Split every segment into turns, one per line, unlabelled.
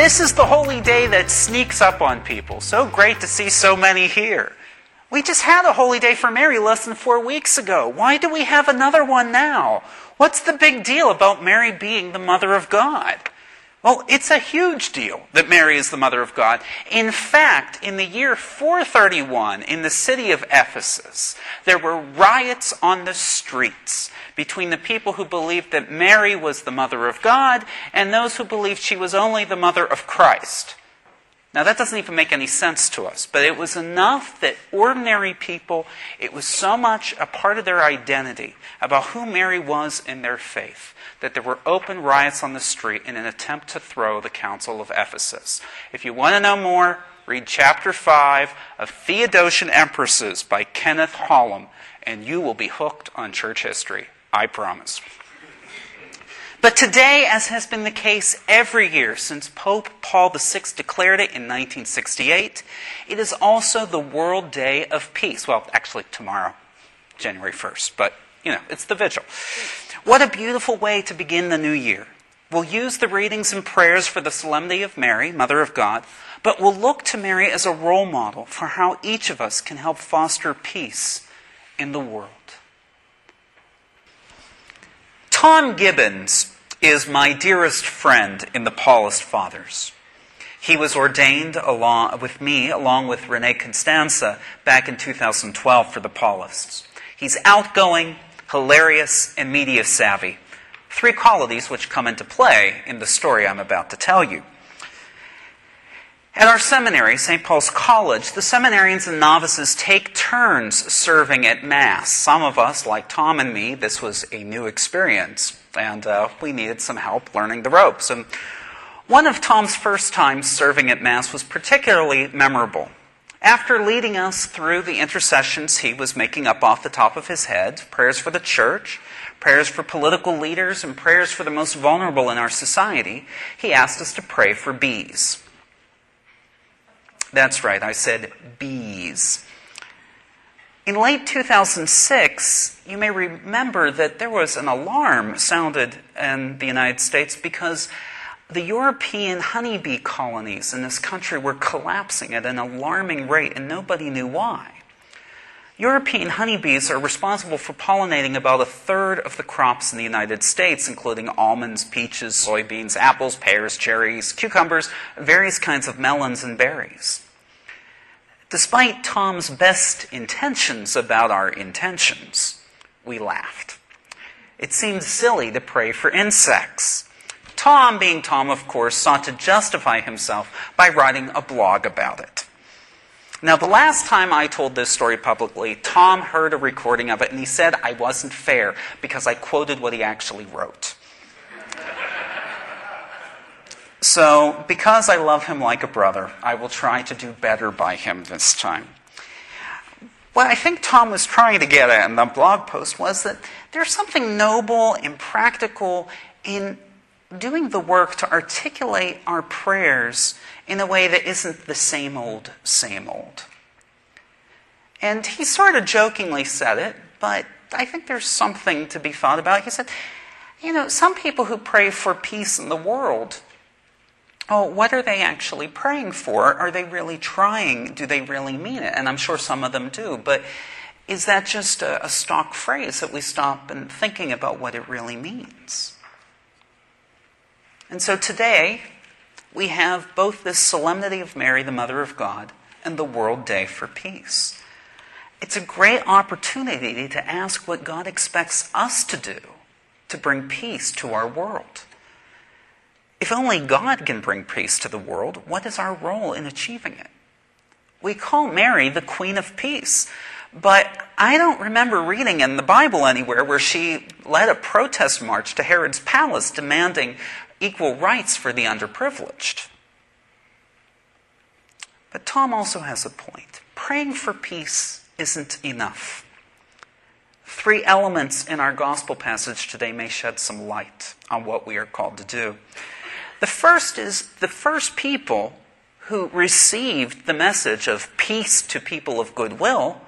This is the holy day that sneaks up on people. So great to see so many here. We just had a holy day for Mary less than four weeks ago. Why do we have another one now? What's the big deal about Mary being the mother of God? Well, it's a huge deal that Mary is the mother of God. In fact, in the year 431, in the city of Ephesus, there were riots on the streets between the people who believed that Mary was the mother of God and those who believed she was only the mother of Christ. Now, that doesn't even make any sense to us, but it was enough that ordinary people, it was so much a part of their identity about who Mary was in their faith that there were open riots on the street in an attempt to throw the Council of Ephesus. If you want to know more, read chapter 5 of Theodosian Empresses by Kenneth Holum, and you will be hooked on church history. I promise. But today, as has been the case every year since Pope Paul VI declared it in 1968, it is also the World Day of Peace. Well, actually, tomorrow, January 1st, but you know, it's the vigil. What a beautiful way to begin the new year. We'll use the readings and prayers for the Solemnity of Mary, Mother of God, but we'll look to Mary as a role model for how each of us can help foster peace in the world. Tom Gibbons is my dearest friend in the Paulist Fathers. He was ordained along with me, along with Rene Constanza, back in 2012 for the Paulists. He's outgoing, hilarious, and media savvy. Three qualities which come into play in the story I'm about to tell you. At our seminary, St. Paul's College, the seminarians and novices take turns serving at Mass. Some of us, like Tom and me, this was a new experience, and uh, we needed some help learning the ropes. And one of Tom's first times serving at Mass was particularly memorable. After leading us through the intercessions he was making up off the top of his head prayers for the church, prayers for political leaders, and prayers for the most vulnerable in our society he asked us to pray for bees. That's right, I said bees. In late 2006, you may remember that there was an alarm sounded in the United States because the European honeybee colonies in this country were collapsing at an alarming rate, and nobody knew why. European honeybees are responsible for pollinating about a third of the crops in the United States, including almonds, peaches, soybeans, apples, pears, cherries, cucumbers, various kinds of melons and berries. Despite Tom's best intentions about our intentions, we laughed. It seemed silly to pray for insects. Tom, being Tom, of course, sought to justify himself by writing a blog about it. Now, the last time I told this story publicly, Tom heard a recording of it and he said I wasn't fair because I quoted what he actually wrote. So, because I love him like a brother, I will try to do better by him this time. What I think Tom was trying to get at in the blog post was that there's something noble and practical in doing the work to articulate our prayers in a way that isn't the same old, same old. And he sort of jokingly said it, but I think there's something to be thought about. He said, you know, some people who pray for peace in the world, oh, what are they actually praying for? Are they really trying? Do they really mean it? And I'm sure some of them do, but is that just a, a stock phrase that we stop and thinking about what it really means? And so today, we have both this solemnity of Mary, the Mother of God, and the World Day for Peace. It's a great opportunity to ask what God expects us to do to bring peace to our world. If only God can bring peace to the world, what is our role in achieving it? We call Mary the Queen of Peace, but I don't remember reading in the Bible anywhere where she led a protest march to Herod's palace demanding equal rights for the underprivileged. But Tom also has a point. Praying for peace isn't enough. Three elements in our gospel passage today may shed some light on what we are called to do. The first is the first people who received the message of peace to people of goodwill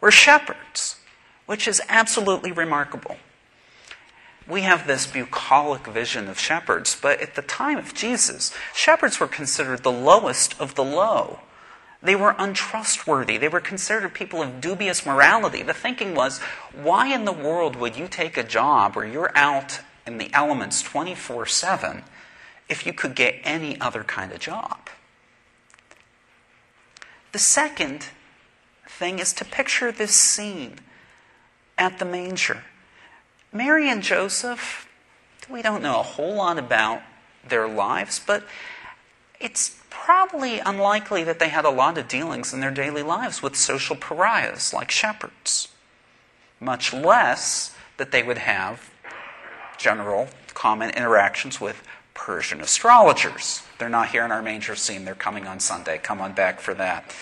were shepherds, which is absolutely remarkable. We have this bucolic vision of shepherds, but at the time of Jesus, shepherds were considered the lowest of the low. They were untrustworthy. They were considered people of dubious morality. The thinking was, why in the world would you take a job where you're out in the elements 24 7 if you could get any other kind of job? The second thing is to picture this scene at the manger. Mary and Joseph, we don't know a whole lot about their lives, but it's probably unlikely that they had a lot of dealings in their daily lives with social pariahs like shepherds, much less that they would have general common interactions with Persian astrologers. They're not here in our manger scene, they're coming on Sunday. Come on back for that.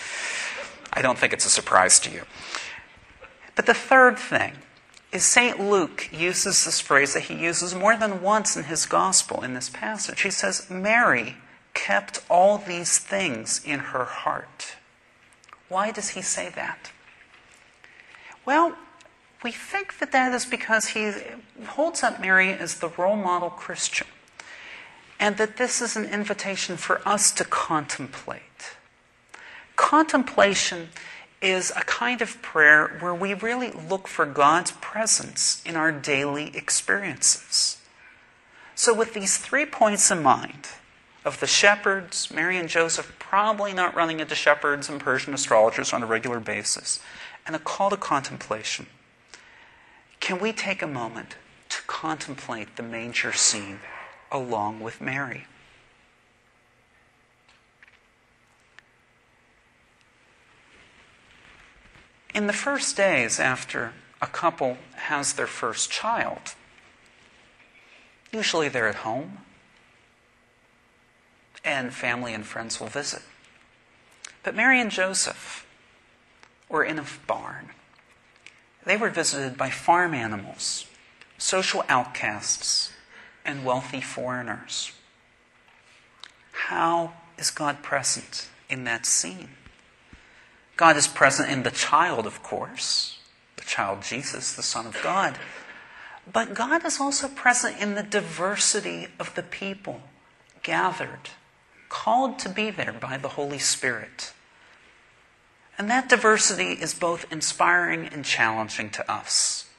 I don't think it's a surprise to you. But the third thing is St. Luke uses this phrase that he uses more than once in his gospel in this passage. He says, Mary kept all these things in her heart. Why does he say that? Well, we think that that is because he holds up Mary as the role model Christian, and that this is an invitation for us to contemplate. Contemplation is a kind of prayer where we really look for God's presence in our daily experiences. So, with these three points in mind, of the shepherds, Mary and Joseph probably not running into shepherds and Persian astrologers on a regular basis, and a call to contemplation. Can we take a moment to contemplate the manger scene along with Mary? In the first days after a couple has their first child, usually they're at home and family and friends will visit. But Mary and Joseph were in a barn. They were visited by farm animals, social outcasts, and wealthy foreigners. How is God present in that scene? God is present in the child, of course, the child Jesus, the Son of God. But God is also present in the diversity of the people gathered called to be there by the Holy Spirit. And that diversity is both inspiring and challenging to us.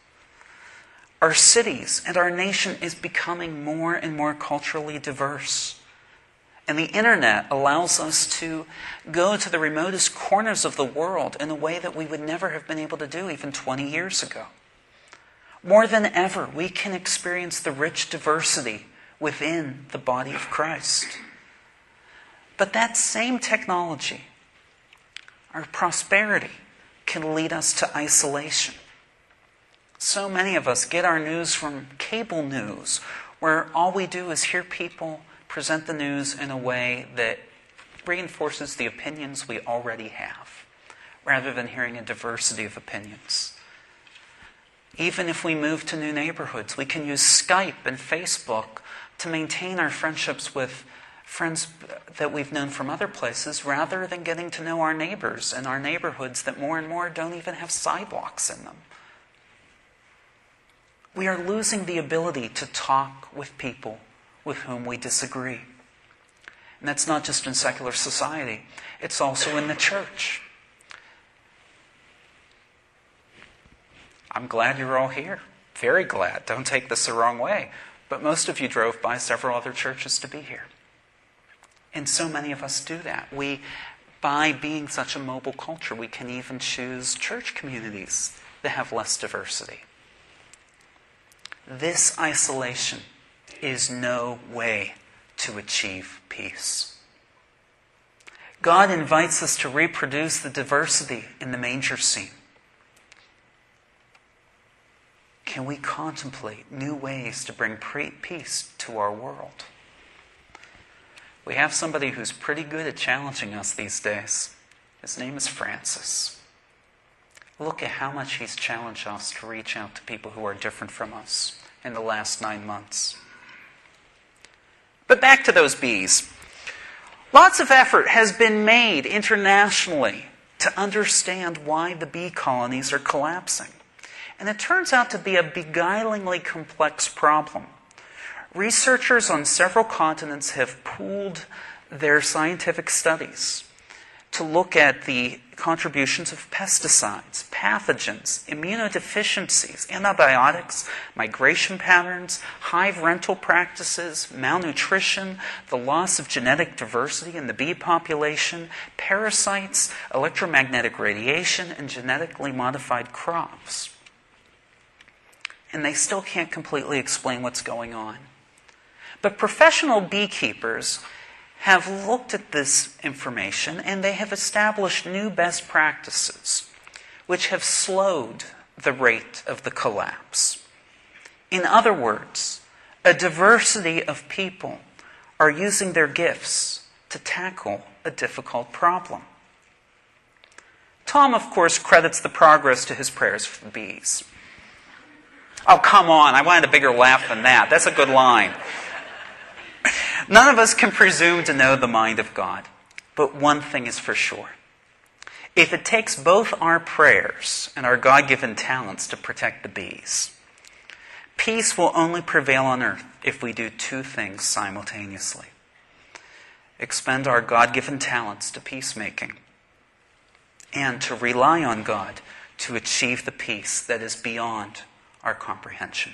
Our cities and our nation is becoming more and more culturally diverse. And the internet allows us to go to the remotest corners of the world in a way that we would never have been able to do even 20 years ago. More than ever, we can experience the rich diversity within the body of Christ. But that same technology, our prosperity, can lead us to isolation. So many of us get our news from cable news, where all we do is hear people present the news in a way that reinforces the opinions we already have, rather than hearing a diversity of opinions. Even if we move to new neighborhoods, we can use Skype and Facebook to maintain our friendships with friends that we've known from other places rather than getting to know our neighbors and our neighborhoods that more and more don't even have sidewalks in them. We are losing the ability to talk with people with whom we disagree. And that's not just in secular society, it's also in the church. I'm glad you're all here. Very glad. Don't take this the wrong way. But most of you drove by several other churches to be here. And so many of us do that. We, by being such a mobile culture, we can even choose church communities that have less diversity. This isolation is no way to achieve peace. God invites us to reproduce the diversity in the manger scene. Can we contemplate new ways to bring peace to our world? We have somebody who's pretty good at challenging us these days. His name is Francis. Look at how much he's challenged us to reach out to people who are different from us in the last nine months. But back to those bees. Lots of effort has been made internationally to understand why the bee colonies are collapsing. And it turns out to be a beguilingly complex problem. Researchers on several continents have pooled their scientific studies to look at the contributions of pesticides, pathogens, immunodeficiencies, antibiotics, migration patterns, hive rental practices, malnutrition, the loss of genetic diversity in the bee population, parasites, electromagnetic radiation, and genetically modified crops. And they still can't completely explain what's going on. But professional beekeepers have looked at this information and they have established new best practices which have slowed the rate of the collapse. In other words, a diversity of people are using their gifts to tackle a difficult problem. Tom, of course, credits the progress to his prayers for the bees. Oh, come on, I wanted a bigger laugh than that. That's a good line. None of us can presume to know the mind of God, but one thing is for sure. If it takes both our prayers and our God given talents to protect the bees, peace will only prevail on earth if we do two things simultaneously expend our God given talents to peacemaking and to rely on God to achieve the peace that is beyond our comprehension.